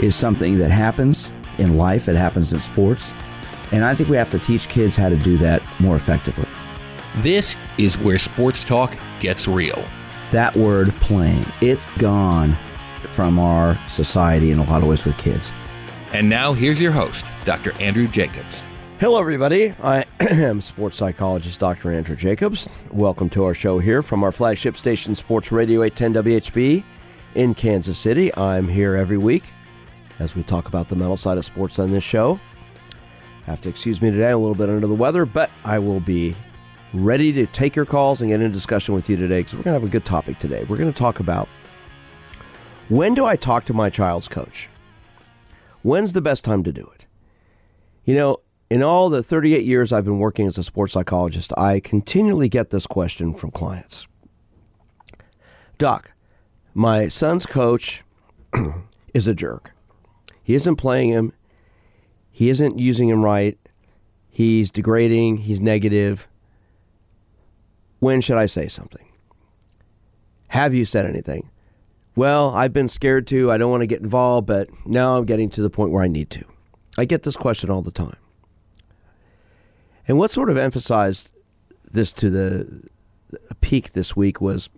is something that happens in life, it happens in sports. And I think we have to teach kids how to do that more effectively. This is where sports talk gets real. That word playing, it's gone from our society in a lot of ways with kids. And now here's your host, Dr. Andrew Jacobs. Hello, everybody. I am sports psychologist Dr. Andrew Jacobs. Welcome to our show here from our flagship station, Sports Radio 810 WHB in Kansas City. I'm here every week as we talk about the mental side of sports on this show. Have to excuse me today, a little bit under the weather, but I will be ready to take your calls and get into discussion with you today because we're going to have a good topic today. We're going to talk about when do I talk to my child's coach? When's the best time to do it? You know, in all the 38 years I've been working as a sports psychologist, I continually get this question from clients Doc, my son's coach is a jerk. He isn't playing him, he isn't using him right, he's degrading, he's negative. When should I say something? Have you said anything? Well, I've been scared to. I don't want to get involved, but now I'm getting to the point where I need to. I get this question all the time. And what sort of emphasized this to the peak this week was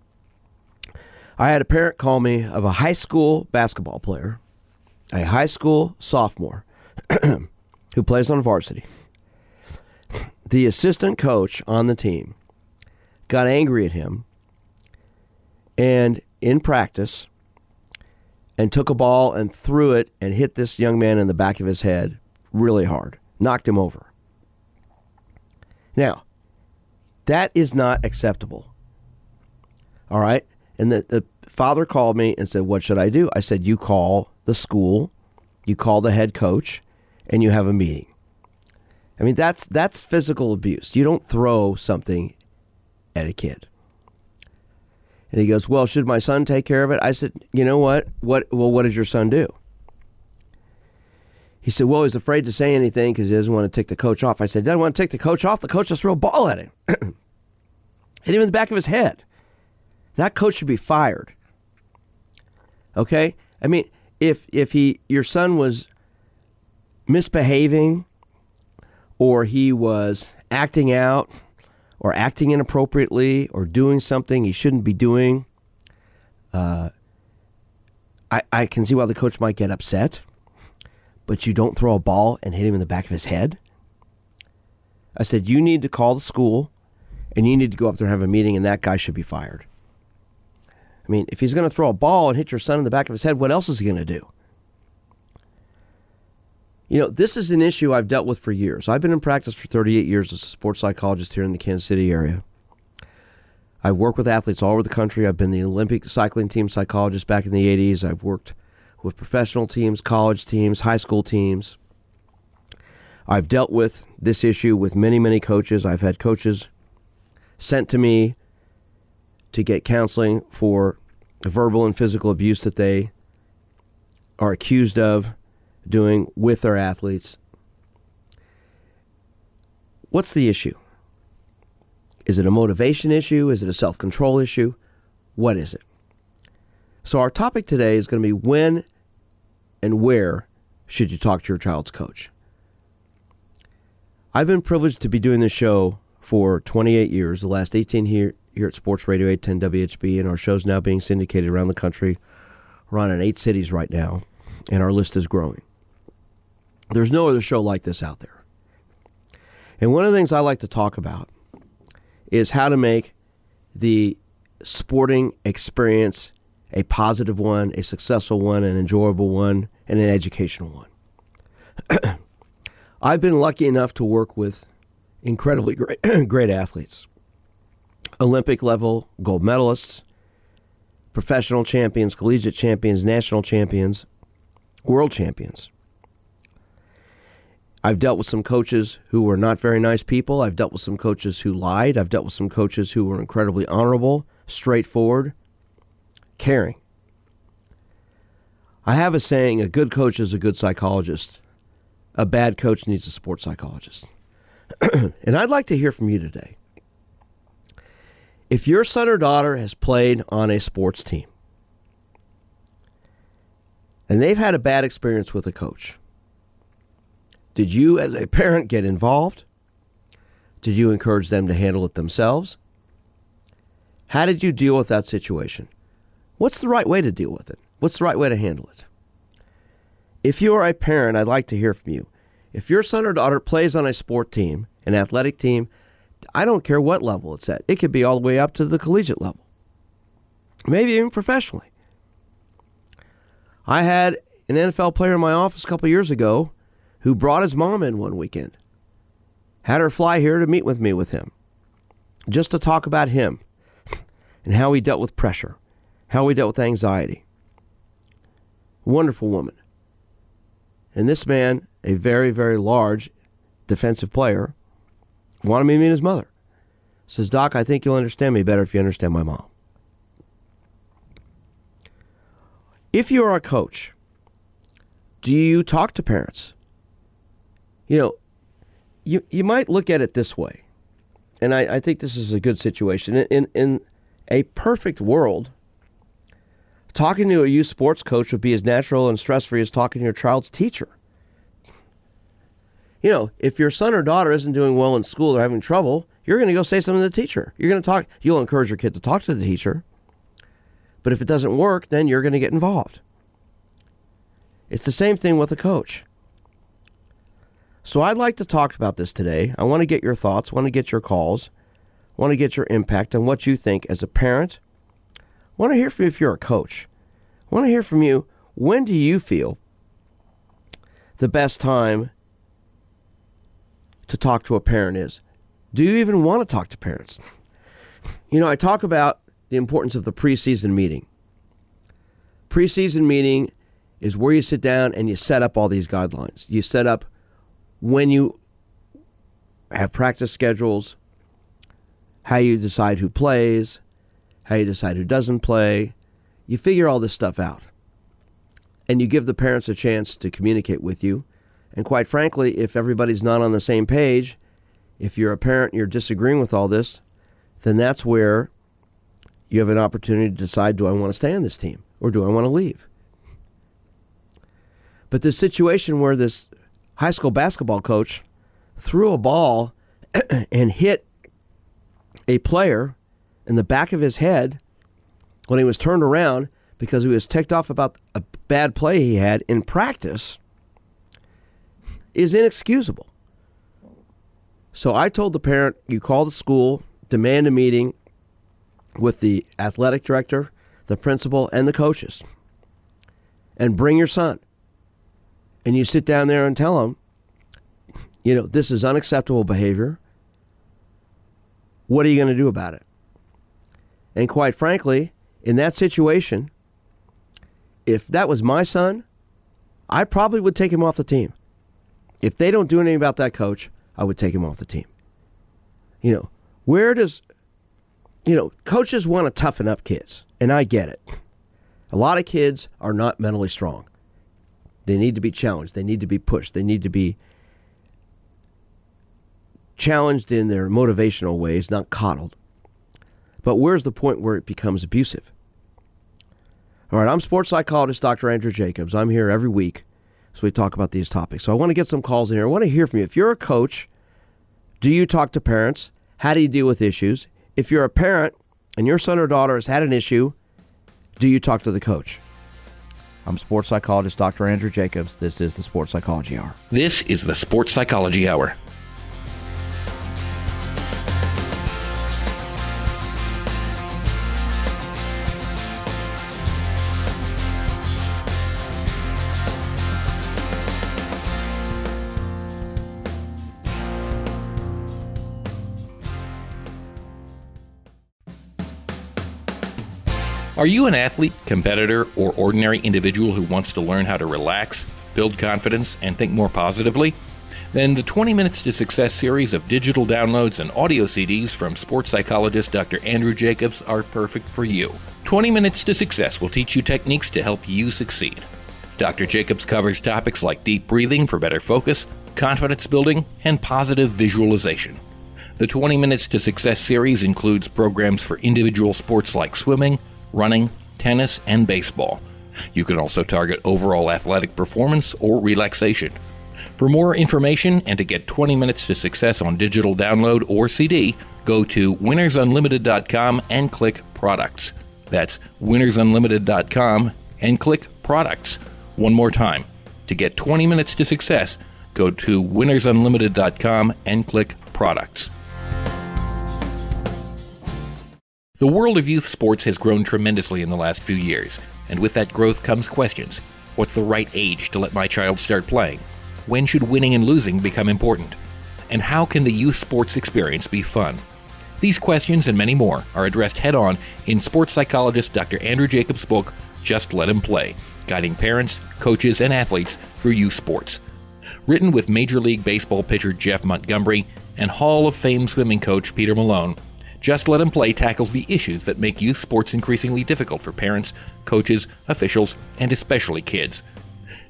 I had a parent call me of a high school basketball player, a high school sophomore who plays on varsity. The assistant coach on the team got angry at him and in practice and took a ball and threw it and hit this young man in the back of his head really hard, knocked him over. Now, that is not acceptable. All right? And the, the father called me and said, What should I do? I said, You call the school, you call the head coach, and you have a meeting. I mean, that's that's physical abuse. You don't throw something at a kid. And he goes, "Well, should my son take care of it?" I said, "You know what? What well, what does your son do?" He said, "Well, he's afraid to say anything because he doesn't want to take the coach off." I said, "Doesn't want to take the coach off. The coach just throw a ball at him, hit him in the back of his head. That coach should be fired." Okay, I mean, if if he your son was misbehaving, or he was acting out or acting inappropriately or doing something he shouldn't be doing, uh, I, I can see why the coach might get upset, but you don't throw a ball and hit him in the back of his head. I said, you need to call the school and you need to go up there and have a meeting, and that guy should be fired. I mean, if he's going to throw a ball and hit your son in the back of his head, what else is he going to do? You know, this is an issue I've dealt with for years. I've been in practice for 38 years as a sports psychologist here in the Kansas City area. I've worked with athletes all over the country. I've been the Olympic cycling team psychologist back in the 80s. I've worked with professional teams, college teams, high school teams. I've dealt with this issue with many, many coaches. I've had coaches sent to me to get counseling for verbal and physical abuse that they are accused of doing with their athletes. What's the issue? Is it a motivation issue? Is it a self control issue? What is it? So, our topic today is going to be when and where should you talk to your child's coach? I've been privileged to be doing this show for 28 years, the last 18 here, here at Sports Radio 810 WHB, and our show's now being syndicated around the country. We're on in eight cities right now, and our list is growing. There's no other show like this out there. And one of the things I like to talk about is how to make the sporting experience a positive one, a successful one, an enjoyable one, and an educational one. I've been lucky enough to work with incredibly great, great athletes, Olympic level gold medalists, professional champions, collegiate champions, national champions, world champions. I've dealt with some coaches who were not very nice people. I've dealt with some coaches who lied. I've dealt with some coaches who were incredibly honorable, straightforward, caring. I have a saying a good coach is a good psychologist, a bad coach needs a sports psychologist. and I'd like to hear from you today. If your son or daughter has played on a sports team and they've had a bad experience with a coach, did you, as a parent, get involved? Did you encourage them to handle it themselves? How did you deal with that situation? What's the right way to deal with it? What's the right way to handle it? If you are a parent, I'd like to hear from you. If your son or daughter plays on a sport team, an athletic team, I don't care what level it's at. It could be all the way up to the collegiate level, maybe even professionally. I had an NFL player in my office a couple years ago who brought his mom in one weekend, had her fly here to meet with me with him, just to talk about him and how he dealt with pressure, how he dealt with anxiety. Wonderful woman. And this man, a very, very large defensive player, wanted me to meet his mother. Says, Doc, I think you'll understand me better if you understand my mom. If you are a coach, do you talk to parents? You know, you, you might look at it this way, and I, I think this is a good situation. In, in, in a perfect world, talking to a youth sports coach would be as natural and stress free as talking to your child's teacher. You know, if your son or daughter isn't doing well in school or having trouble, you're going to go say something to the teacher. You're going to talk, you'll encourage your kid to talk to the teacher. But if it doesn't work, then you're going to get involved. It's the same thing with a coach. So I'd like to talk about this today. I want to get your thoughts, want to get your calls, want to get your impact on what you think as a parent. I want to hear from you if you're a coach. I want to hear from you when do you feel the best time to talk to a parent is? Do you even want to talk to parents? You know, I talk about the importance of the preseason meeting. Preseason meeting is where you sit down and you set up all these guidelines. You set up when you have practice schedules, how you decide who plays, how you decide who doesn't play. You figure all this stuff out. And you give the parents a chance to communicate with you. And quite frankly, if everybody's not on the same page, if you're a parent and you're disagreeing with all this, then that's where you have an opportunity to decide do I want to stay on this team or do I want to leave? But this situation where this high school basketball coach threw a ball and hit a player in the back of his head when he was turned around because he was ticked off about a bad play he had in practice is inexcusable. So I told the parent, you call the school, demand a meeting with the athletic director, the principal, and the coaches, and bring your son and you sit down there and tell them, you know, this is unacceptable behavior. What are you going to do about it? And quite frankly, in that situation, if that was my son, I probably would take him off the team. If they don't do anything about that coach, I would take him off the team. You know, where does, you know, coaches want to toughen up kids, and I get it. A lot of kids are not mentally strong. They need to be challenged. They need to be pushed. They need to be challenged in their motivational ways, not coddled. But where's the point where it becomes abusive? All right, I'm sports psychologist Dr. Andrew Jacobs. I'm here every week so we talk about these topics. So I want to get some calls in here. I want to hear from you. If you're a coach, do you talk to parents? How do you deal with issues? If you're a parent and your son or daughter has had an issue, do you talk to the coach? I'm sports psychologist Dr. Andrew Jacobs. This is the Sports Psychology Hour. This is the Sports Psychology Hour. Are you an athlete, competitor, or ordinary individual who wants to learn how to relax, build confidence, and think more positively? Then the 20 Minutes to Success series of digital downloads and audio CDs from sports psychologist Dr. Andrew Jacobs are perfect for you. 20 Minutes to Success will teach you techniques to help you succeed. Dr. Jacobs covers topics like deep breathing for better focus, confidence building, and positive visualization. The 20 Minutes to Success series includes programs for individual sports like swimming, running, tennis, and baseball. You can also target overall athletic performance or relaxation. For more information and to get 20 minutes to success on digital download or CD, go to winnersunlimited.com and click products. That's winnersunlimited.com and click products. One more time. To get 20 minutes to success, go to winnersunlimited.com and click products. The world of youth sports has grown tremendously in the last few years, and with that growth comes questions. What's the right age to let my child start playing? When should winning and losing become important? And how can the youth sports experience be fun? These questions and many more are addressed head on in sports psychologist Dr. Andrew Jacobs' book, Just Let Him Play, guiding parents, coaches, and athletes through youth sports. Written with Major League Baseball pitcher Jeff Montgomery and Hall of Fame swimming coach Peter Malone, just Let Him Play tackles the issues that make youth sports increasingly difficult for parents, coaches, officials, and especially kids.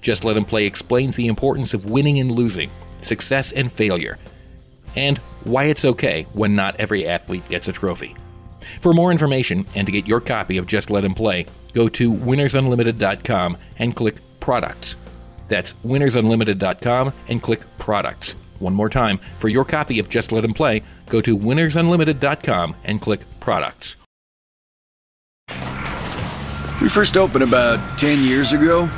Just Let Him Play explains the importance of winning and losing, success and failure, and why it's okay when not every athlete gets a trophy. For more information and to get your copy of Just Let Him Play, go to winnersunlimited.com and click Products. That's winnersunlimited.com and click Products. One more time, for your copy of Just Let Him Play, go to winnersunlimited.com and click Products. We first opened about 10 years ago.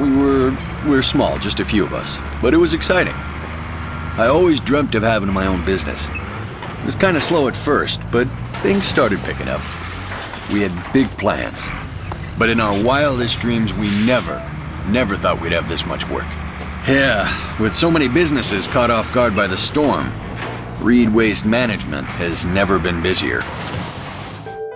We were we were small, just a few of us, but it was exciting. I always dreamt of having my own business. It was kind of slow at first, but things started picking up. We had big plans. But in our wildest dreams, we never, never thought we'd have this much work. Yeah, with so many businesses caught off guard by the storm, Reed Waste Management has never been busier.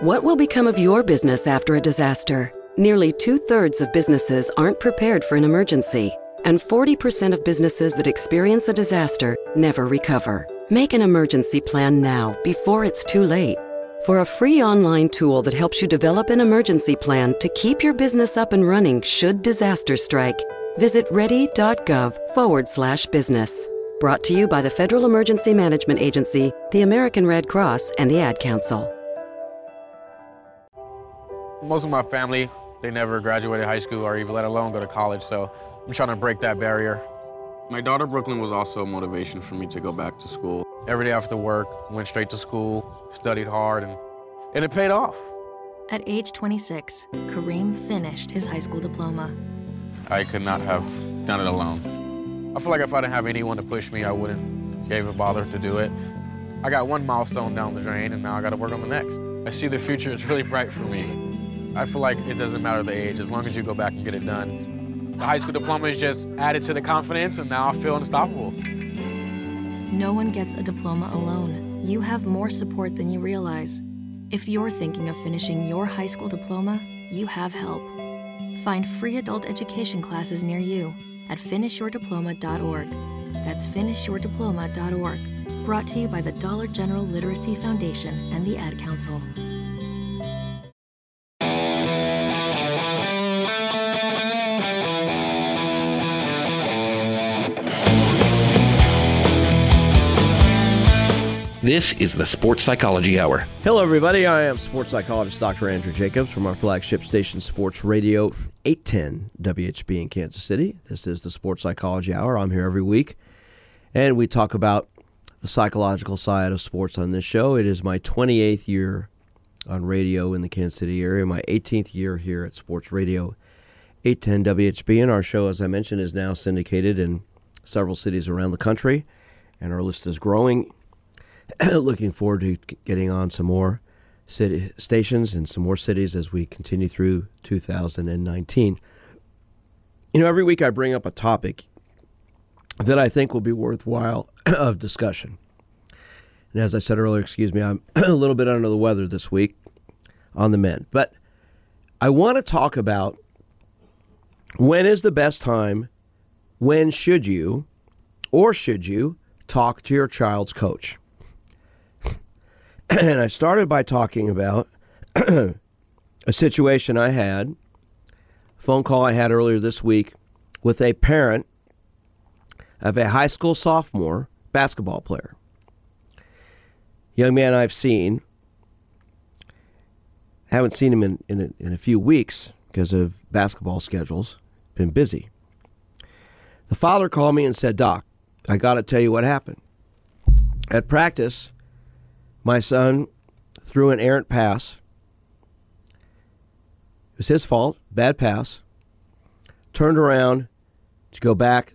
What will become of your business after a disaster? Nearly two thirds of businesses aren't prepared for an emergency, and 40% of businesses that experience a disaster never recover. Make an emergency plan now before it's too late. For a free online tool that helps you develop an emergency plan to keep your business up and running should disaster strike, visit ready.gov forward slash business. Brought to you by the Federal Emergency Management Agency, the American Red Cross, and the Ad Council. Most of my family, they never graduated high school or even let alone go to college, so I'm trying to break that barrier. My daughter Brooklyn was also a motivation for me to go back to school. Every day after work, went straight to school, studied hard, and, and it paid off. At age 26, Kareem finished his high school diploma. I could not have done it alone. I feel like if I didn't have anyone to push me, I wouldn't even bother to do it. I got one milestone down the drain, and now I got to work on the next. I see the future is really bright for me. I feel like it doesn't matter the age, as long as you go back and get it done. The high school diploma is just added to the confidence, and now I feel unstoppable. No one gets a diploma alone. You have more support than you realize. If you're thinking of finishing your high school diploma, you have help. Find free adult education classes near you at finishyourdiploma.org. That's finishyourdiploma.org. Brought to you by the Dollar General Literacy Foundation and the Ad Council. This is the Sports Psychology Hour. Hello, everybody. I am sports psychologist Dr. Andrew Jacobs from our flagship station, Sports Radio 810 WHB in Kansas City. This is the Sports Psychology Hour. I'm here every week, and we talk about the psychological side of sports on this show. It is my 28th year on radio in the Kansas City area, my 18th year here at Sports Radio 810 WHB. And our show, as I mentioned, is now syndicated in several cities around the country, and our list is growing. Looking forward to getting on some more city stations and some more cities as we continue through 2019. You know, every week I bring up a topic that I think will be worthwhile of discussion. And as I said earlier, excuse me, I'm a little bit under the weather this week on the men. But I want to talk about when is the best time, when should you, or should you, talk to your child's coach. and I started by talking about a situation I had, phone call I had earlier this week with a parent of a high school sophomore basketball player. Young man I've seen. Haven't seen him in, in, a, in a few weeks because of basketball schedules. Been busy. The father called me and said, Doc, I got to tell you what happened. At practice, my son threw an errant pass. It was his fault, bad pass. Turned around to go back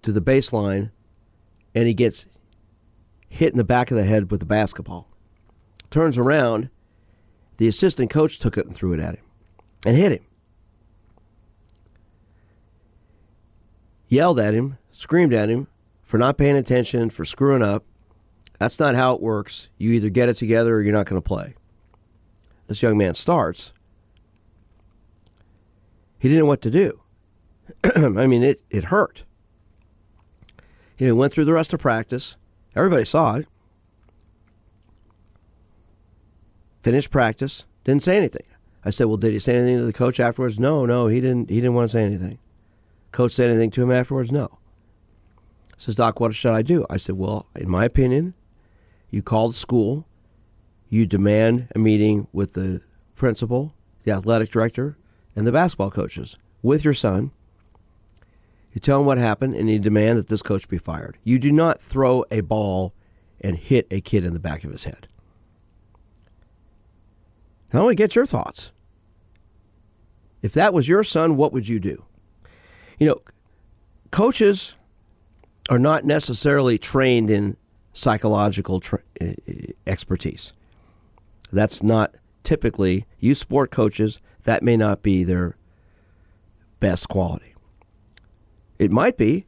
to the baseline, and he gets hit in the back of the head with the basketball. Turns around, the assistant coach took it and threw it at him and hit him. Yelled at him, screamed at him for not paying attention, for screwing up. That's not how it works. You either get it together or you're not going to play. This young man starts. He didn't know what to do. I mean, it, it hurt. He went through the rest of practice. Everybody saw it. Finished practice. Didn't say anything. I said, "Well, did he say anything to the coach afterwards?" No, no, he didn't. He didn't want to say anything. Coach said anything to him afterwards? No. Says Doc, what should I do? I said, Well, in my opinion, you call the school, you demand a meeting with the principal, the athletic director, and the basketball coaches with your son. You tell him what happened, and you demand that this coach be fired. You do not throw a ball and hit a kid in the back of his head. Now, I want to get your thoughts. If that was your son, what would you do? You know, coaches are not necessarily trained in psychological tra- expertise. That's not typically, youth sport coaches, that may not be their best quality. It might be,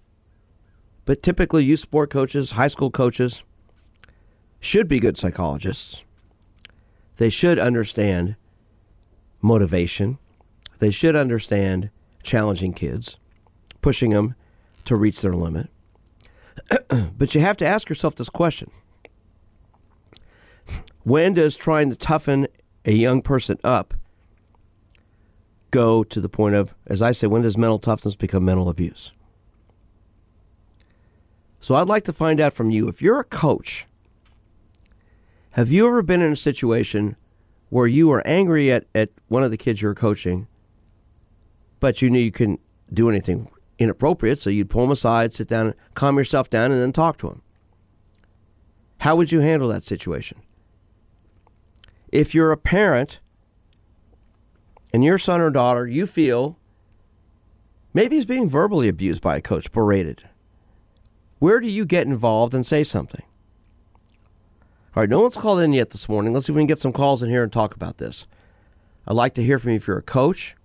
but typically, youth sport coaches, high school coaches, should be good psychologists. They should understand motivation. They should understand challenging kids, pushing them to reach their limit. but you have to ask yourself this question When does trying to toughen a young person up go to the point of, as I say, when does mental toughness become mental abuse? So I'd like to find out from you if you're a coach, have you ever been in a situation where you were angry at, at one of the kids you were coaching, but you knew you couldn't do anything inappropriate, so you'd pull him aside, sit down, calm yourself down, and then talk to him? How would you handle that situation? If you're a parent and your son or daughter, you feel maybe he's being verbally abused by a coach, berated where do you get involved and say something? All right, no one's called in yet this morning. Let's see if we can get some calls in here and talk about this. I'd like to hear from you if you're a coach.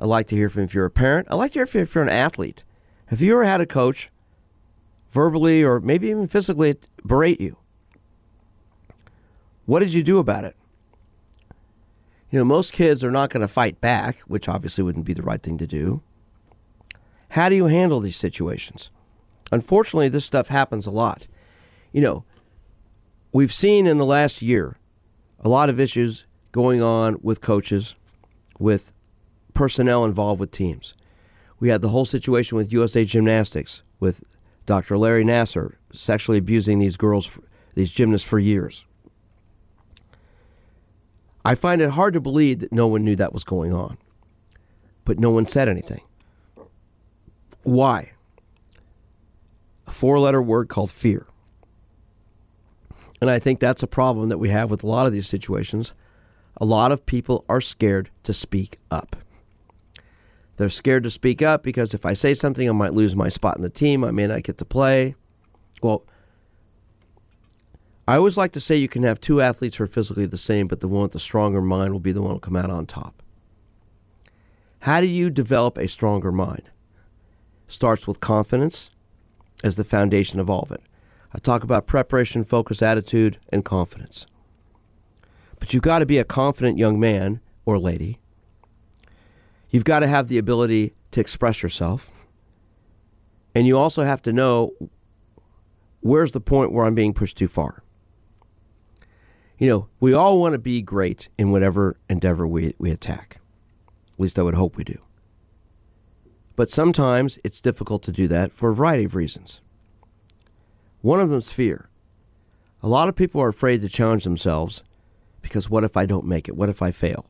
I'd like to hear from you if you're a parent. I'd like to hear from you if you're an athlete. Have you ever had a coach verbally or maybe even physically berate you? What did you do about it? You know, most kids are not going to fight back, which obviously wouldn't be the right thing to do. How do you handle these situations? Unfortunately, this stuff happens a lot. You know, we've seen in the last year a lot of issues going on with coaches, with personnel involved with teams. We had the whole situation with USA Gymnastics, with Dr. Larry Nassar sexually abusing these girls, these gymnasts for years. I find it hard to believe that no one knew that was going on, but no one said anything. Why? a four letter word called fear. And I think that's a problem that we have with a lot of these situations. A lot of people are scared to speak up. They're scared to speak up because if I say something, I might lose my spot in the team. I may not get to play. Well, I always like to say you can have two athletes who are physically the same, but the one with the stronger mind will be the one who come out on top. How do you develop a stronger mind? Starts with confidence as the foundation of all of it. I talk about preparation, focus, attitude, and confidence. But you've got to be a confident young man, or lady. You've got to have the ability to express yourself. And you also have to know where's the point where I'm being pushed too far. You know, we all want to be great in whatever endeavor we, we attack. At least I would hope we do. But sometimes it's difficult to do that for a variety of reasons. One of them is fear. A lot of people are afraid to challenge themselves because what if I don't make it? What if I fail?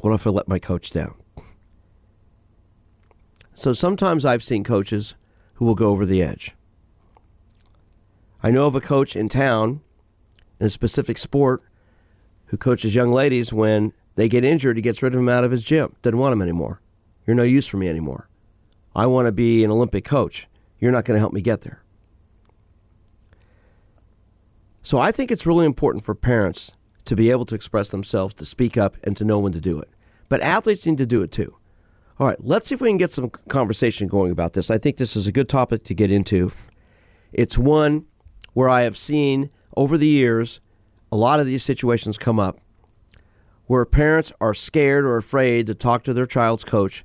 What if I let my coach down? So sometimes I've seen coaches who will go over the edge. I know of a coach in town in a specific sport who coaches young ladies when they get injured, he gets rid of them out of his gym. Doesn't want them anymore. You're no use for me anymore. I want to be an Olympic coach. You're not going to help me get there. So I think it's really important for parents to be able to express themselves, to speak up, and to know when to do it. But athletes need to do it too. All right, let's see if we can get some conversation going about this. I think this is a good topic to get into. It's one where I have seen over the years a lot of these situations come up where parents are scared or afraid to talk to their child's coach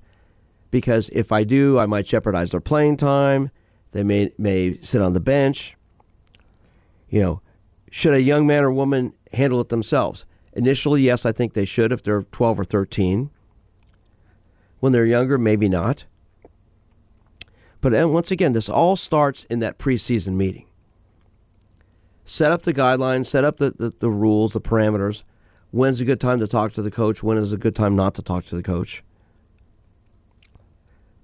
because if I do, I might jeopardize their playing time. They may may sit on the bench. You know, should a young man or woman handle it themselves? Initially, yes, I think they should if they're 12 or 13. When they're younger, maybe not. But once again, this all starts in that preseason meeting. Set up the guidelines, set up the, the, the rules, the parameters. When's a good time to talk to the coach? When is a good time not to talk to the coach?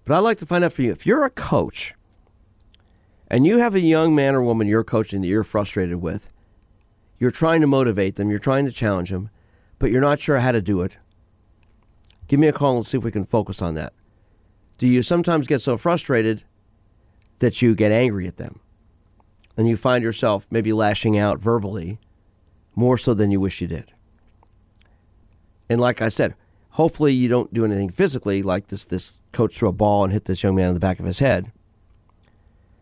But I'd like to find out for you if you're a coach and you have a young man or woman you're coaching that you're frustrated with, you're trying to motivate them, you're trying to challenge them, but you're not sure how to do it, give me a call and see if we can focus on that. Do you sometimes get so frustrated that you get angry at them and you find yourself maybe lashing out verbally more so than you wish you did? And like I said, hopefully you don't do anything physically like this this coach threw a ball and hit this young man in the back of his head.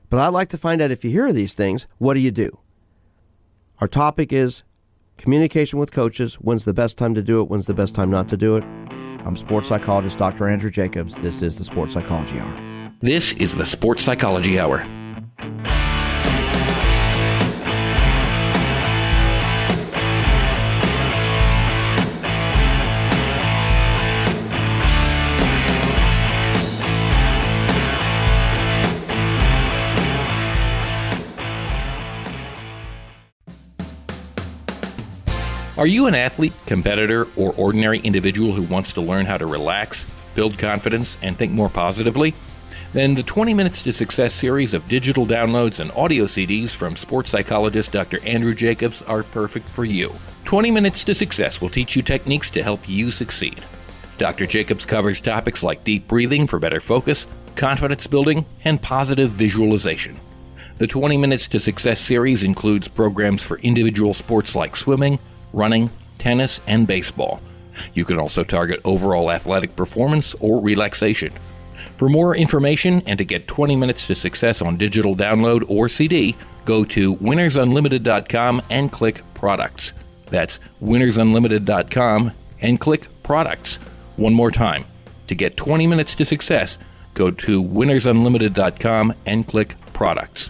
But I'd like to find out if you hear these things, what do you do? Our topic is communication with coaches. When's the best time to do it? When's the best time not to do it? I'm sports psychologist Dr. Andrew Jacobs. This is the Sports Psychology Hour. This is the Sports Psychology Hour. Are you an athlete, competitor, or ordinary individual who wants to learn how to relax, build confidence, and think more positively? Then the 20 Minutes to Success series of digital downloads and audio CDs from sports psychologist Dr. Andrew Jacobs are perfect for you. 20 Minutes to Success will teach you techniques to help you succeed. Dr. Jacobs covers topics like deep breathing for better focus, confidence building, and positive visualization. The 20 Minutes to Success series includes programs for individual sports like swimming, running, tennis, and baseball. You can also target overall athletic performance or relaxation. For more information and to get 20 minutes to success on digital download or CD, go to winnersunlimited.com and click products. That's winnersunlimited.com and click products. One more time. To get 20 minutes to success, go to winnersunlimited.com and click products.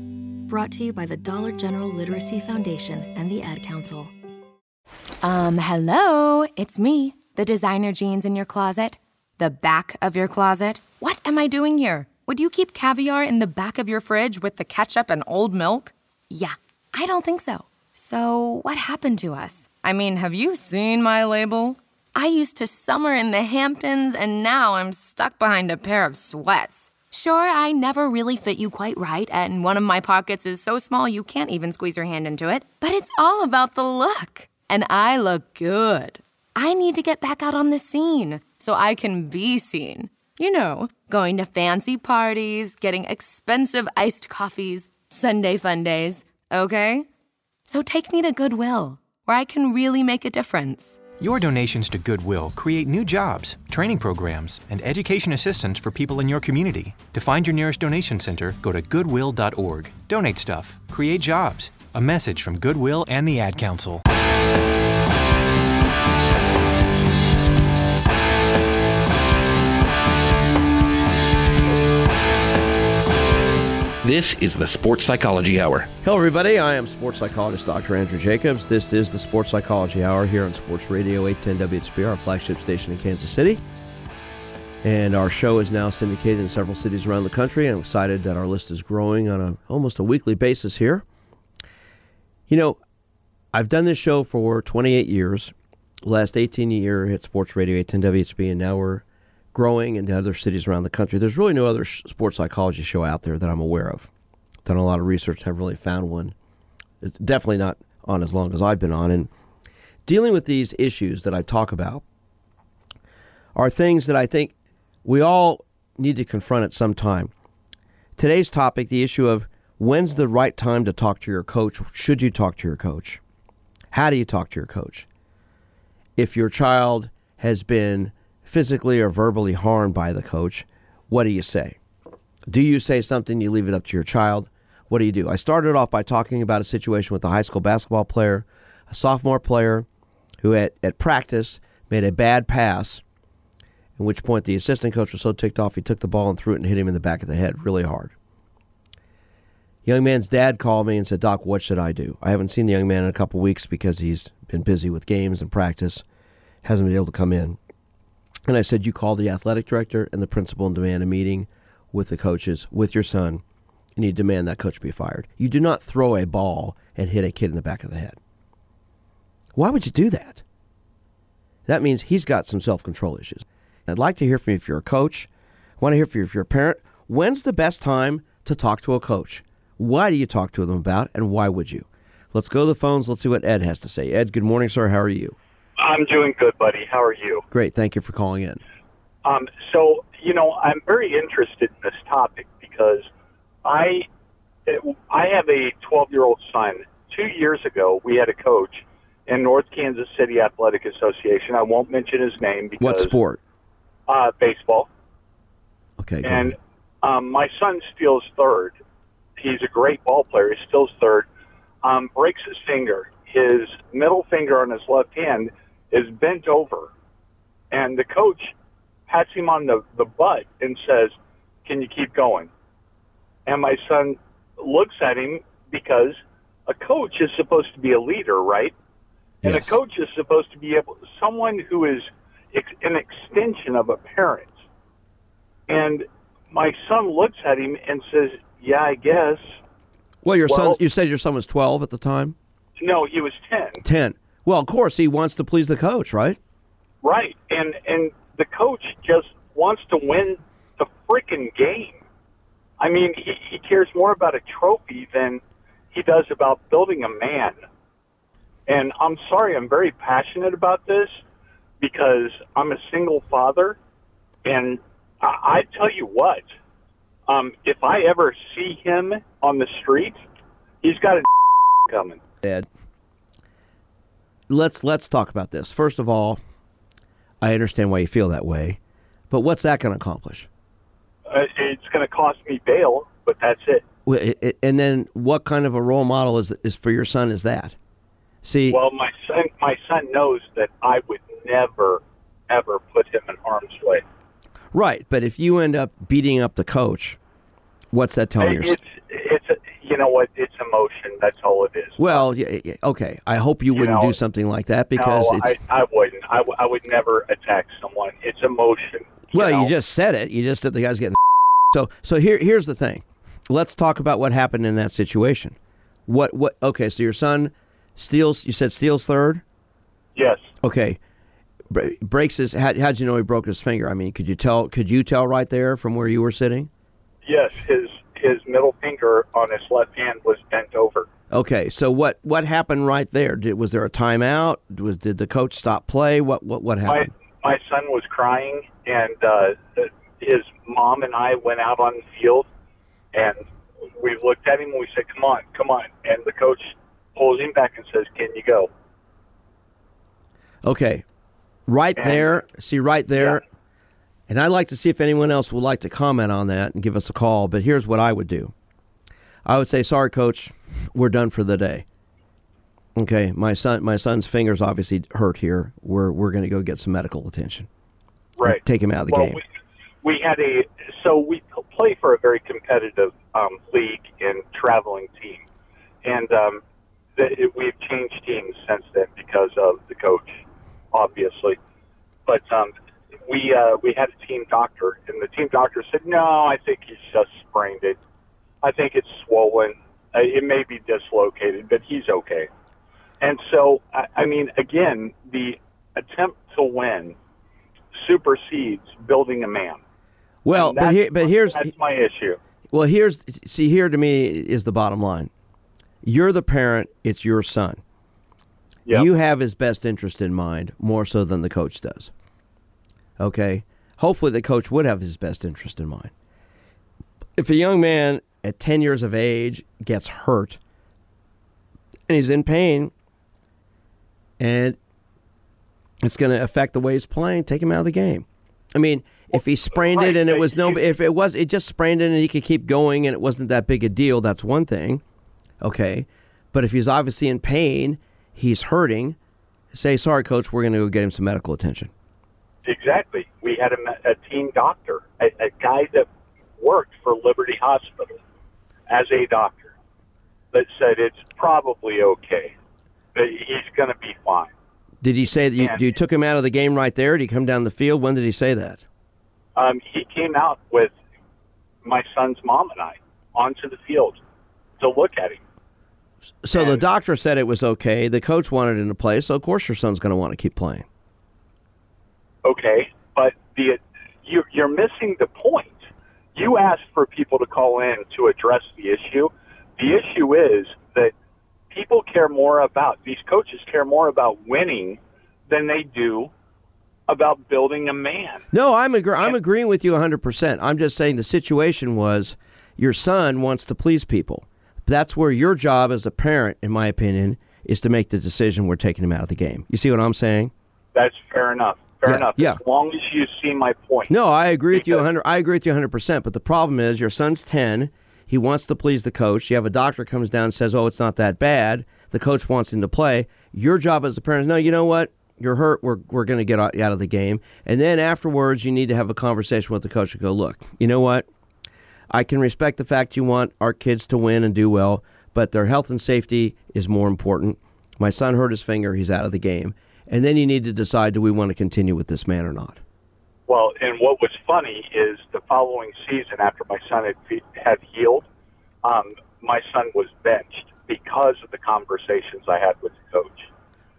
Brought to you by the Dollar General Literacy Foundation and the Ad Council. Um, hello, it's me, the designer jeans in your closet, the back of your closet. What am I doing here? Would you keep caviar in the back of your fridge with the ketchup and old milk? Yeah, I don't think so. So, what happened to us? I mean, have you seen my label? I used to summer in the Hamptons, and now I'm stuck behind a pair of sweats. Sure, I never really fit you quite right, and one of my pockets is so small you can't even squeeze your hand into it. But it's all about the look. And I look good. I need to get back out on the scene so I can be seen. You know, going to fancy parties, getting expensive iced coffees, Sunday fun days, okay? So take me to Goodwill, where I can really make a difference. Your donations to Goodwill create new jobs, training programs, and education assistance for people in your community. To find your nearest donation center, go to goodwill.org. Donate stuff, create jobs. A message from Goodwill and the Ad Council. This is the Sports Psychology Hour. Hello, everybody. I am sports psychologist Dr. Andrew Jacobs. This is the Sports Psychology Hour here on Sports Radio 810 WHB, our flagship station in Kansas City. And our show is now syndicated in several cities around the country. I'm excited that our list is growing on a almost a weekly basis here. You know, I've done this show for 28 years. Last 18 year at Sports Radio 810 WHB, and now we're growing into other cities around the country. There's really no other sports psychology show out there that I'm aware of. Done a lot of research, haven't really found one. It's definitely not on as long as I've been on. And dealing with these issues that I talk about are things that I think we all need to confront at some time. Today's topic, the issue of when's the right time to talk to your coach? Should you talk to your coach? How do you talk to your coach? If your child has been physically or verbally harmed by the coach, what do you say? Do you say something? You leave it up to your child. What do you do? I started off by talking about a situation with a high school basketball player, a sophomore player who at, at practice made a bad pass, in which point the assistant coach was so ticked off he took the ball and threw it and hit him in the back of the head really hard. Young man's dad called me and said, Doc, what should I do? I haven't seen the young man in a couple weeks because he's been busy with games and practice, hasn't been able to come in. And I said, You call the athletic director and the principal and demand a meeting with the coaches, with your son, and you demand that coach be fired. You do not throw a ball and hit a kid in the back of the head. Why would you do that? That means he's got some self control issues. I'd like to hear from you if you're a coach. I want to hear from you if you're a parent. When's the best time to talk to a coach? Why do you talk to them about, and why would you? Let's go to the phones. Let's see what Ed has to say. Ed, good morning, sir. How are you? I'm doing good, buddy. How are you? Great. Thank you for calling in. Um, so, you know, I'm very interested in this topic because I I have a 12 year old son. Two years ago, we had a coach in North Kansas City Athletic Association. I won't mention his name because What sport? Uh, baseball. Okay. And um, my son steals third. He's a great ball player. He steals third. Um, breaks his finger. His middle finger on his left hand is bent over, and the coach pats him on the the butt and says, "Can you keep going?" And my son looks at him because a coach is supposed to be a leader, right? Yes. And a coach is supposed to be able someone who is ex- an extension of a parent. And my son looks at him and says, "Yeah, I guess." Well, your son, you said your son was 12 at the time? No, he was ten. 10. Well, of course, he wants to please the coach, right? Right, and and the coach just wants to win the freaking game. I mean, he, he cares more about a trophy than he does about building a man. And I'm sorry, I'm very passionate about this because I'm a single father, and I, I tell you what, um, if I ever see him on the street, he's got a coming. Ed, let's let's talk about this. First of all, I understand why you feel that way, but what's that going to accomplish? Uh, it's going to cost me bail, but that's it. Well, it- it- And then, what kind of a role model is is for your son? Is that? See, Well, my son, my son knows that I would never, ever put him in harm's way. right? But if you end up beating up the coach, what's that telling you? It's, it's, a, you know what? It's emotion. That's all it is. Well, yeah, yeah, okay. I hope you wouldn't know, do something like that because no, it's. I, I wouldn't. I, w- I would never attack someone. It's emotion. well, know? you just said it. You just said the guy's getting. So, so here, here's the thing. Let's talk about what happened in that situation. What, what? Okay, so your son steals. You said steals third. Yes. Okay. Breaks his. How, how'd you know he broke his finger? I mean, could you tell? Could you tell right there from where you were sitting? Yes, his his middle finger on his left hand was bent over. Okay, so what what happened right there? Did was there a timeout? Was did the coach stop play? What what what happened? my son was crying, and uh, his mom and I went out on the field, and we looked at him and we said, "Come on, come on!" And the coach pulls him back and says, "Can you go?" Okay, right And- there. See right there. And I'd like to see if anyone else would like to comment on that and give us a call. But here's what I would do. I would say, "Sorry, coach, we're done for the day." Okay, my son, my son's fingers obviously hurt here. We're we're going to go get some medical attention. Right. Take him out of the well, game. We, we had a so we play for a very competitive um, league and traveling team, and um, the, we've changed teams since then because of the coach, obviously. But um, we uh, we had a team doctor, and the team doctor said, "No, I think he's just sprained it. I think it's swollen. Uh, it may be dislocated, but he's okay." And so, I, I mean, again, the attempt to win supersedes building a man. Well, but here, but here's that's my issue. Well, here's see here to me is the bottom line. You're the parent, it's your son. You have his best interest in mind more so than the coach does. Okay? Hopefully the coach would have his best interest in mind. If a young man at 10 years of age gets hurt and he's in pain and it's going to affect the way he's playing, take him out of the game. I mean, if he sprained it and it was no, if it was, it just sprained it and he could keep going and it wasn't that big a deal, that's one thing. Okay. But if he's obviously in pain, he's hurting, say, sorry, coach, we're going to go get him some medical attention. Exactly. We had a, a team doctor, a, a guy that worked for Liberty Hospital as a doctor, that said it's probably okay, but he's going to be fine. Did he say that you, And- you took him out of the game right there? Did he come down the field? When did he say that? Um, he came out with my son's mom and I onto the field to look at him. So the doctor said it was okay. The coach wanted him to play, so of course your son's going to want to keep playing. Okay, but the you, you're missing the point. You asked for people to call in to address the issue. The issue is that people care more about these coaches care more about winning than they do about building a man. No, I'm agree- I'm agreeing with you 100%. I'm just saying the situation was your son wants to please people. That's where your job as a parent, in my opinion, is to make the decision we're taking him out of the game. You see what I'm saying? That's fair enough. Fair Yeah, enough. yeah. As long as you see my point. No, I agree with you 100. I agree with you 100. percent But the problem is, your son's 10. He wants to please the coach. You have a doctor comes down and says, "Oh, it's not that bad." The coach wants him to play. Your job as a parent is, no, you know what? You're hurt. We're we're going to get out out of the game. And then afterwards, you need to have a conversation with the coach and go, "Look, you know what? I can respect the fact you want our kids to win and do well, but their health and safety is more important. My son hurt his finger. He's out of the game. And then you need to decide do we want to continue with this man or not? Well, and what was funny is the following season, after my son had had healed, um, my son was benched because of the conversations I had with the coach.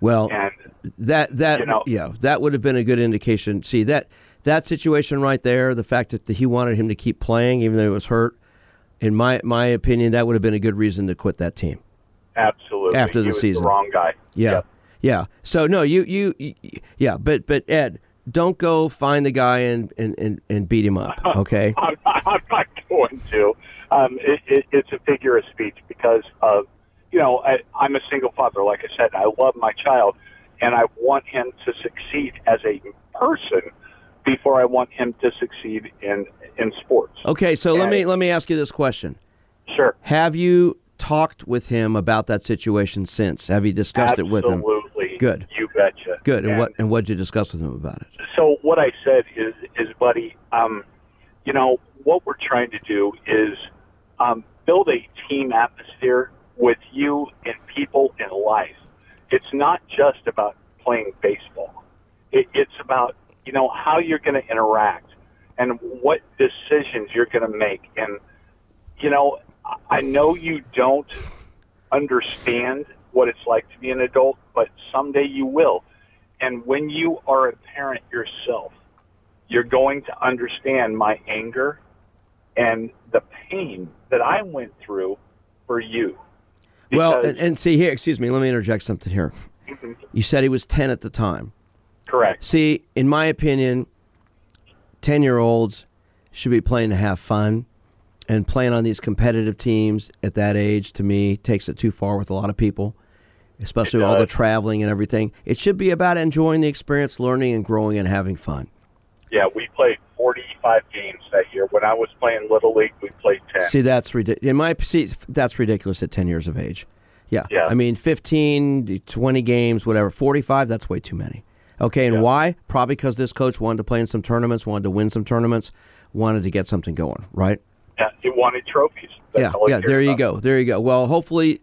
Well, And that that You know? yeah, that would have been a good indication. See that that situation right there, the fact that he wanted him to keep playing even though he was hurt. In my my opinion, that would have been a good reason to quit that team. Absolutely. After the was season. the wrong guy. Yeah, yeah. So no, you, you you yeah, but but Ed, don't go find the guy and and and, and beat him up. Okay. I'm not, I'm not going to. Um, it, it, it's a figure of speech because of, you know, I, I'm a single father. Like I said, I love my child, and I want him to succeed as a person before I want him to succeed in in sports. Okay, so let me let me ask you this question. Sure. Have you talked with him about that situation since? Have you discussed it with him? Good. You betcha. Good. And what and what did you discuss with him about it? so what I said is, is buddy, um, you know, what we're trying to do is um, build a team atmosphere with you and people in life. It's not just about playing baseball. It, it's about, you know, how you're going to interact and what decisions you're going to make. And, you know, I know you don't understand what it's like to be an adult, but someday you will. And when you are a parent yourself, you're going to understand my anger and the pain that I went through for you. well, and, and see here, excuse me, let me interject something here. Mm-hmm. You said he was 10 at the time. Correct. See, in my opinion, 10 year olds should be playing to have fun. And playing on these competitive teams at that age, to me, takes it too far with a lot of people, especially all the traveling and everything. It should be about enjoying the experience, learning and growing and having fun. Yeah, we played 45 games that year. When I was playing Little League, we played 10. See, that's ridiculous. In my see, that's ridiculous at ten years of age. Yeah. Yeah. I mean, 15, 20 games, whatever. 45, that's way too many. Okay, and why? Probably because this coach wanted to play in some tournaments, wanted to win some tournaments, wanted to get something going, right? Yeah, he wanted trophies. That's yeah, yeah. There you about. go. There you go. Well, hopefully,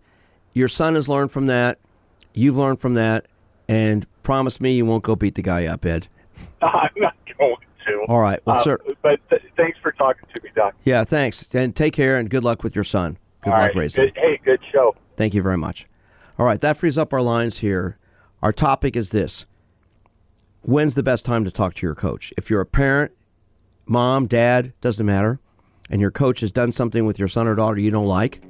your son has learned from that. You've learned from that, and promise me you won't go beat the guy up, Ed. I'm not going to. All right. Well, Uh, sir. But th- thanks for talking to me, Doc. Yeah. Thanks, and take care, and good luck with your son. Good All luck right. raising. him. Good, hey, good show. Thank you very much. All right, that frees up our lines here. Our topic is this When's the best time to talk to your coach? If you're a parent, mom, dad, doesn't matter, and your coach has done something with your son or daughter you don't like,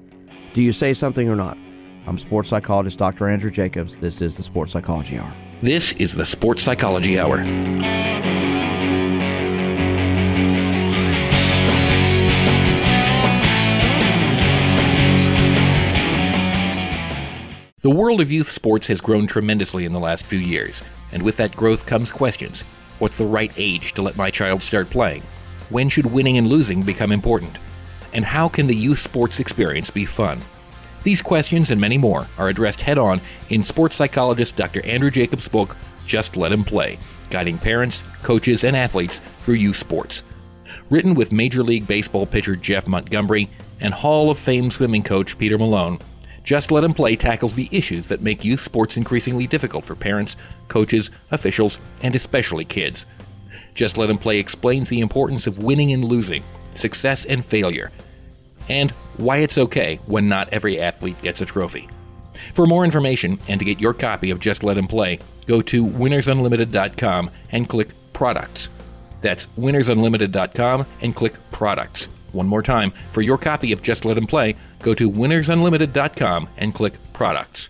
do you say something or not? I'm sports psychologist Dr. Andrew Jacobs. This is the Sports Psychology Hour. This is the Sports Psychology Hour. The world of youth sports has grown tremendously in the last few years, and with that growth comes questions. What's the right age to let my child start playing? When should winning and losing become important? And how can the youth sports experience be fun? These questions and many more are addressed head on in sports psychologist Dr. Andrew Jacobs' book, Just Let Him Play, guiding parents, coaches, and athletes through youth sports. Written with Major League Baseball pitcher Jeff Montgomery and Hall of Fame swimming coach Peter Malone, Just Let Him Play tackles the issues that make youth sports increasingly difficult for parents, coaches, officials, and especially kids. Just Let Him Play explains the importance of winning and losing, success and failure, and why it's okay when not every athlete gets a trophy. For more information and to get your copy of Just Let Him Play, go to winnersunlimited.com and click Products. That's winnersunlimited.com and click Products. One more time, for your copy of Just Let Him Play, go to winnersunlimited.com and click Products.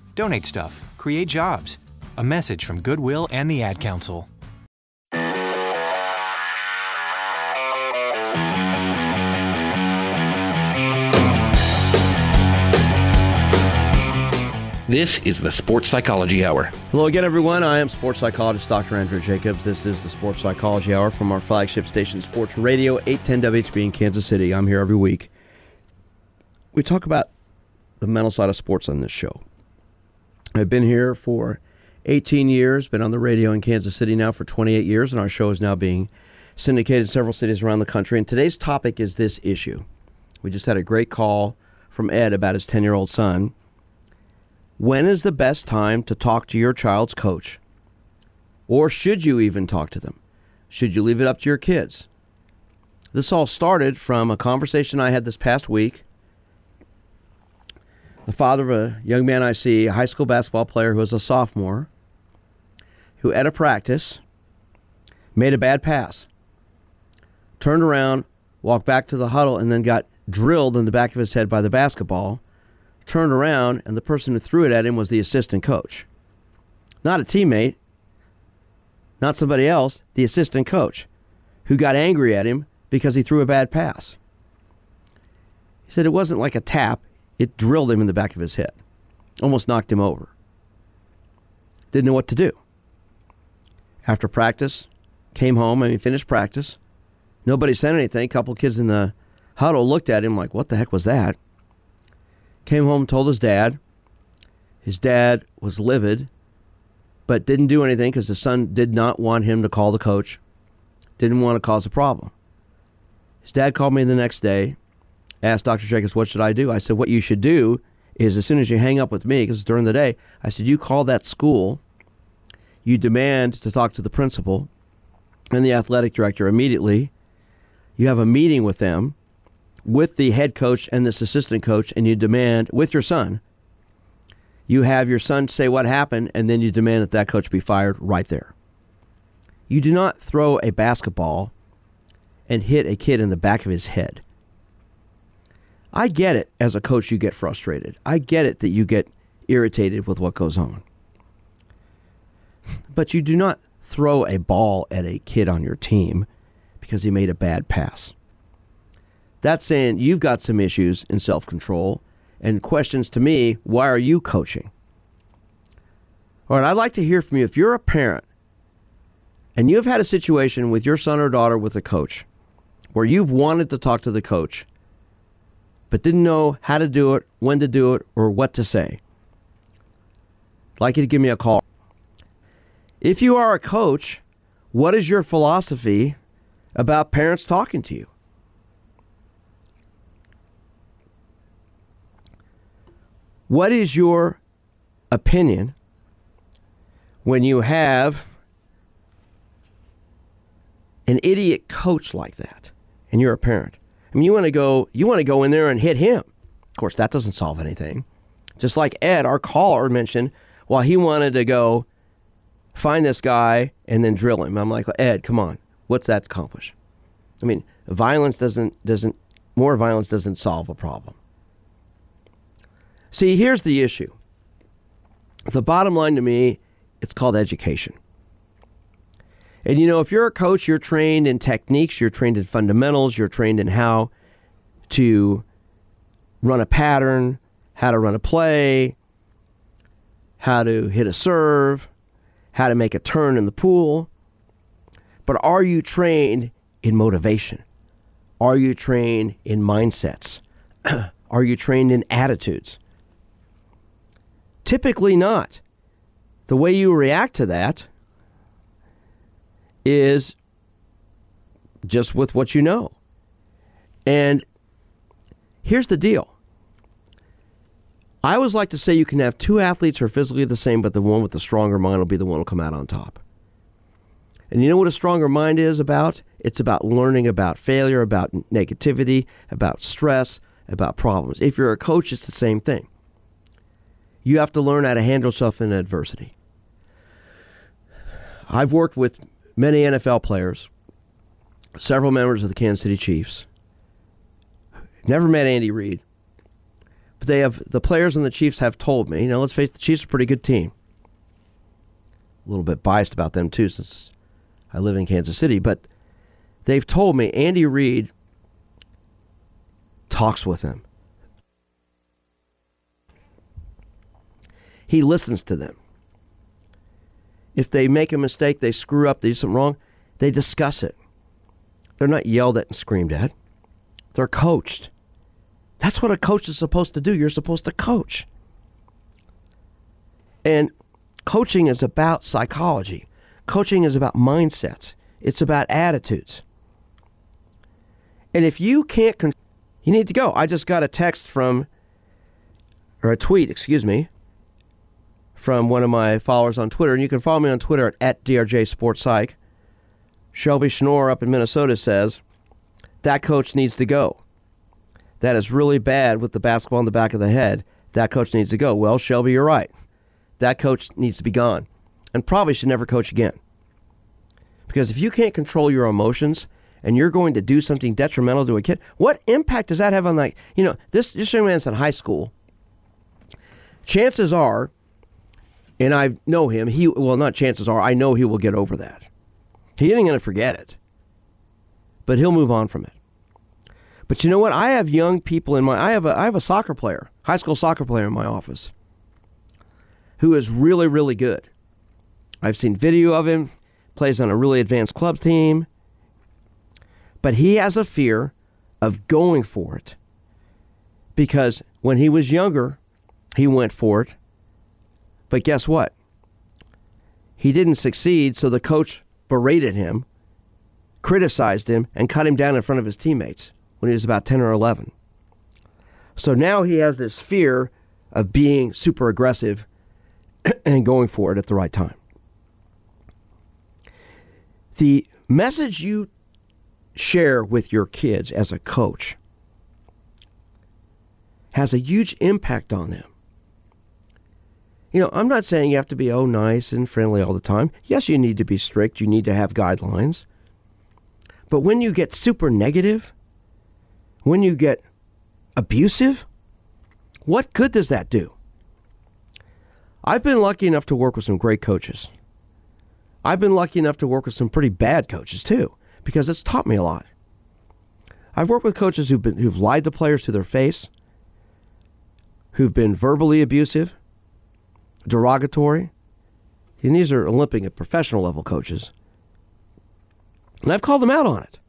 Donate stuff, create jobs. A message from Goodwill and the Ad Council. This is the Sports Psychology Hour. Hello again, everyone. I am sports psychologist Dr. Andrew Jacobs. This is the Sports Psychology Hour from our flagship station, Sports Radio 810 WHB in Kansas City. I'm here every week. We talk about the mental side of sports on this show. I've been here for 18 years, been on the radio in Kansas City now for 28 years, and our show is now being syndicated in several cities around the country. And today's topic is this issue. We just had a great call from Ed about his 10 year old son when is the best time to talk to your child's coach? Or should you even talk to them? Should you leave it up to your kids? This all started from a conversation I had this past week. The father of a young man I see, a high school basketball player who was a sophomore, who at a practice made a bad pass, turned around, walked back to the huddle, and then got drilled in the back of his head by the basketball turned around, and the person who threw it at him was the assistant coach. Not a teammate, not somebody else, the assistant coach, who got angry at him because he threw a bad pass. He said it wasn't like a tap, it drilled him in the back of his head, almost knocked him over. Didn't know what to do. After practice, came home, and mean, finished practice. Nobody said anything. A couple kids in the huddle looked at him like, what the heck was that? Came home, told his dad. His dad was livid, but didn't do anything because the son did not want him to call the coach, didn't want to cause a problem. His dad called me the next day, asked Dr. Jacobs, what should I do? I said, what you should do is as soon as you hang up with me, because during the day, I said, you call that school, you demand to talk to the principal and the athletic director immediately. You have a meeting with them with the head coach and this assistant coach and you demand with your son you have your son say what happened and then you demand that that coach be fired right there you do not throw a basketball and hit a kid in the back of his head i get it as a coach you get frustrated i get it that you get irritated with what goes on but you do not throw a ball at a kid on your team because he made a bad pass that's saying you've got some issues in self control and questions to me, why are you coaching? All right, I'd like to hear from you. If you're a parent and you've had a situation with your son or daughter with a coach where you've wanted to talk to the coach but didn't know how to do it, when to do it, or what to say, I'd like you to give me a call. If you are a coach, what is your philosophy about parents talking to you? What is your opinion when you have an idiot coach like that and you're a parent? I mean, you want to go, you want to go in there and hit him. Of course, that doesn't solve anything. Just like Ed, our caller mentioned, well, he wanted to go find this guy and then drill him. I'm like, Ed, come on, what's that accomplish? I mean, violence doesn't doesn't more violence doesn't solve a problem. See, here's the issue. The bottom line to me, it's called education. And you know, if you're a coach, you're trained in techniques, you're trained in fundamentals, you're trained in how to run a pattern, how to run a play, how to hit a serve, how to make a turn in the pool. But are you trained in motivation? Are you trained in mindsets? are you trained in attitudes? Typically not. The way you react to that is just with what you know. And here's the deal. I always like to say you can have two athletes who are physically the same, but the one with the stronger mind will be the one who'll come out on top. And you know what a stronger mind is about? It's about learning about failure, about negativity, about stress, about problems. If you're a coach, it's the same thing. You have to learn how to handle yourself in adversity. I've worked with many NFL players, several members of the Kansas City Chiefs. Never met Andy Reid. But they have the players and the Chiefs have told me, know, let's face it, the Chiefs are a pretty good team. A little bit biased about them too since I live in Kansas City, but they've told me Andy Reid talks with them. He listens to them. If they make a mistake, they screw up, they do something wrong, they discuss it. They're not yelled at and screamed at. They're coached. That's what a coach is supposed to do. You're supposed to coach. And coaching is about psychology. Coaching is about mindsets. It's about attitudes. And if you can't, you need to go. I just got a text from, or a tweet, excuse me, from one of my followers on Twitter. And you can follow me on Twitter at, at DRJ Sports Psych. Shelby Schnorr up in Minnesota says, that coach needs to go. That is really bad with the basketball in the back of the head. That coach needs to go. Well, Shelby, you're right. That coach needs to be gone and probably should never coach again. Because if you can't control your emotions and you're going to do something detrimental to a kid, what impact does that have on like, you know, this, this young man's in high school. Chances are, and I know him, he, well, not chances are, I know he will get over that. He ain't going to forget it, but he'll move on from it. But you know what? I have young people in my I have a I have a soccer player, high school soccer player in my office who is really really good. I've seen video of him, plays on a really advanced club team. But he has a fear of going for it. Because when he was younger, he went for it. But guess what? He didn't succeed, so the coach berated him, criticized him, and cut him down in front of his teammates when he was about 10 or 11. So now he has this fear of being super aggressive and going for it at the right time. The message you share with your kids as a coach has a huge impact on them. You know, I'm not saying you have to be oh nice and friendly all the time. Yes, you need to be strict, you need to have guidelines. But when you get super negative, when you get abusive, what good does that do? I've been lucky enough to work with some great coaches. I've been lucky enough to work with some pretty bad coaches too, because it's taught me a lot. I've worked with coaches who've been who've lied to players to their face, who've been verbally abusive, derogatory. And these are Olympic and professional level coaches. And I've called them out on it.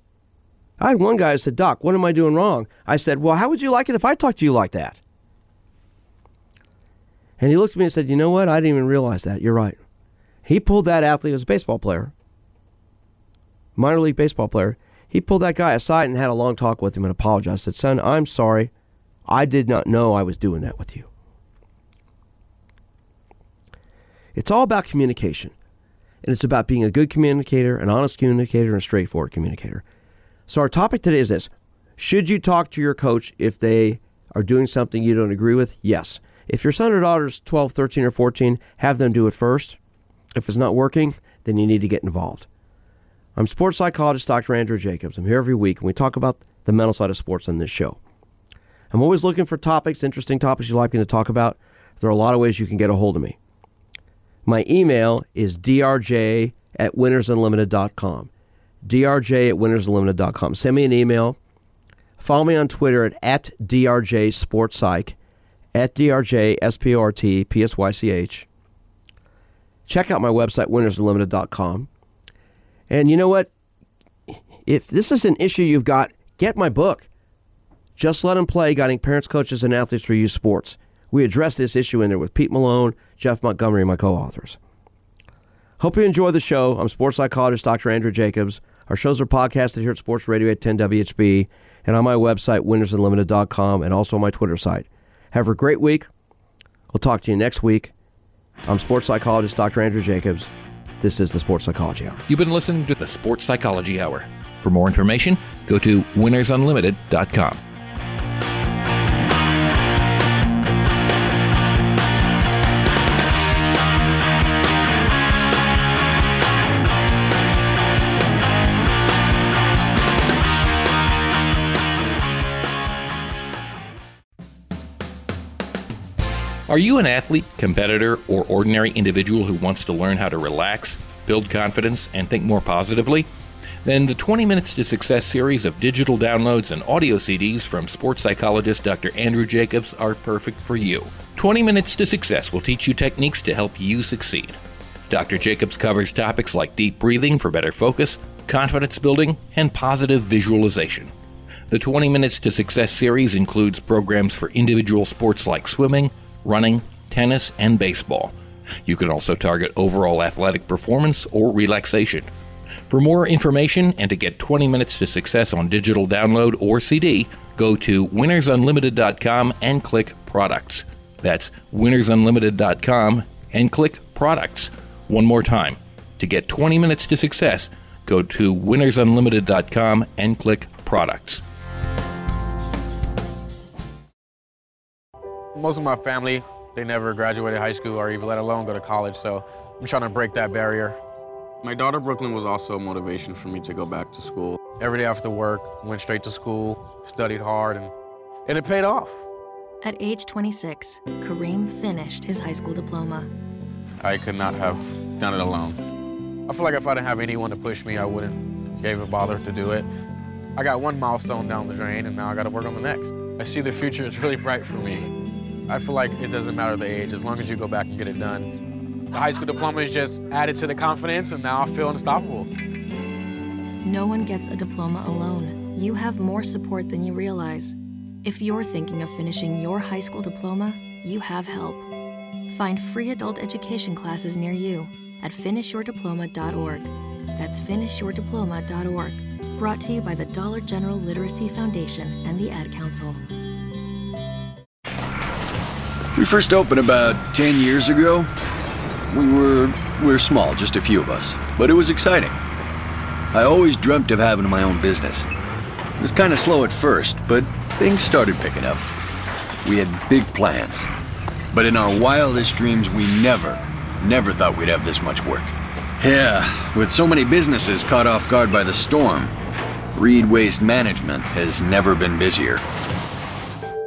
I had one guy who said, Doc, what am I doing wrong? I said, Well, how would you like it if I talked to you like that? And he looked at me and said, You know what? I didn't even realize that. You're right. He pulled that athlete as a baseball player, minor league baseball player. He pulled that guy aside and had a long talk with him and apologized. Said, Son, I'm sorry. I did not know I was doing that with you. It's all about communication. And it's about being a good communicator, an honest communicator, and a straightforward communicator. So, our topic today is this Should you talk to your coach if they are doing something you don't agree with? Yes. If your son or daughter is 12, 13, or 14, have them do it first. If it's not working, then you need to get involved. I'm sports psychologist Dr. Andrew Jacobs. I'm here every week, and we talk about the mental side of sports on this show. I'm always looking for topics, interesting topics you'd like me to talk about. There are a lot of ways you can get a hold of me. My email is drj at winnersunlimited.com. drj at winnersunlimited.com. Send me an email. Follow me on Twitter at, at drj sports psych, at drj s-p-o-r-t p-s-y-c-h. Check out my website, winnersunlimited.com. And you know what? If this is an issue you've got, get my book. Just Let Them Play Guiding Parents, Coaches, and Athletes Through Youth Sports. We address this issue in there with Pete Malone, Jeff Montgomery, and my co authors. Hope you enjoy the show. I'm sports psychologist Dr. Andrew Jacobs. Our shows are podcasted here at Sports Radio at 10 WHB and on my website, winnersunlimited.com, and also on my Twitter site. Have a great week. We'll talk to you next week. I'm sports psychologist Dr. Andrew Jacobs. This is the Sports Psychology Hour. You've been listening to the Sports Psychology Hour. For more information, go to winnersunlimited.com. Are you an athlete, competitor, or ordinary individual who wants to learn how to relax, build confidence, and think more positively? Then the 20 Minutes to Success series of digital downloads and audio CDs from sports psychologist Dr. Andrew Jacobs are perfect for you. 20 Minutes to Success will teach you techniques to help you succeed. Dr. Jacobs covers topics like deep breathing for better focus, confidence building, and positive visualization. The 20 Minutes to Success series includes programs for individual sports like swimming, running, tennis, and baseball. You can also target overall athletic performance or relaxation. For more information and to get 20 minutes to success on digital download or CD, go to winnersunlimited.com and click products. That's winnersunlimited.com and click products. One more time. To get 20 minutes to success, go to winnersunlimited.com and click products. Most of my family, they never graduated high school or even let alone go to college, so I'm trying to break that barrier. My daughter Brooklyn was also a motivation for me to go back to school. Every day after work, went straight to school, studied hard, and, and it paid off. At age 26, Kareem finished his high school diploma. I could not have done it alone. I feel like if I didn't have anyone to push me, I wouldn't even bother to do it. I got one milestone down the drain, and now I got to work on the next. I see the future is really bright for me. I feel like it doesn't matter the age, as long as you go back and get it done. The high school diploma is just added to the confidence, and now I feel unstoppable. No one gets a diploma alone. You have more support than you realize. If you're thinking of finishing your high school diploma, you have help. Find free adult education classes near you at finishyourdiploma.org. That's finishyourdiploma.org. Brought to you by the Dollar General Literacy Foundation and the Ad Council. We first opened about 10 years ago. We were we were small, just a few of us, but it was exciting. I always dreamt of having my own business. It was kind of slow at first, but things started picking up. We had big plans. But in our wildest dreams, we never, never thought we'd have this much work. Yeah, with so many businesses caught off guard by the storm, Reed Waste Management has never been busier.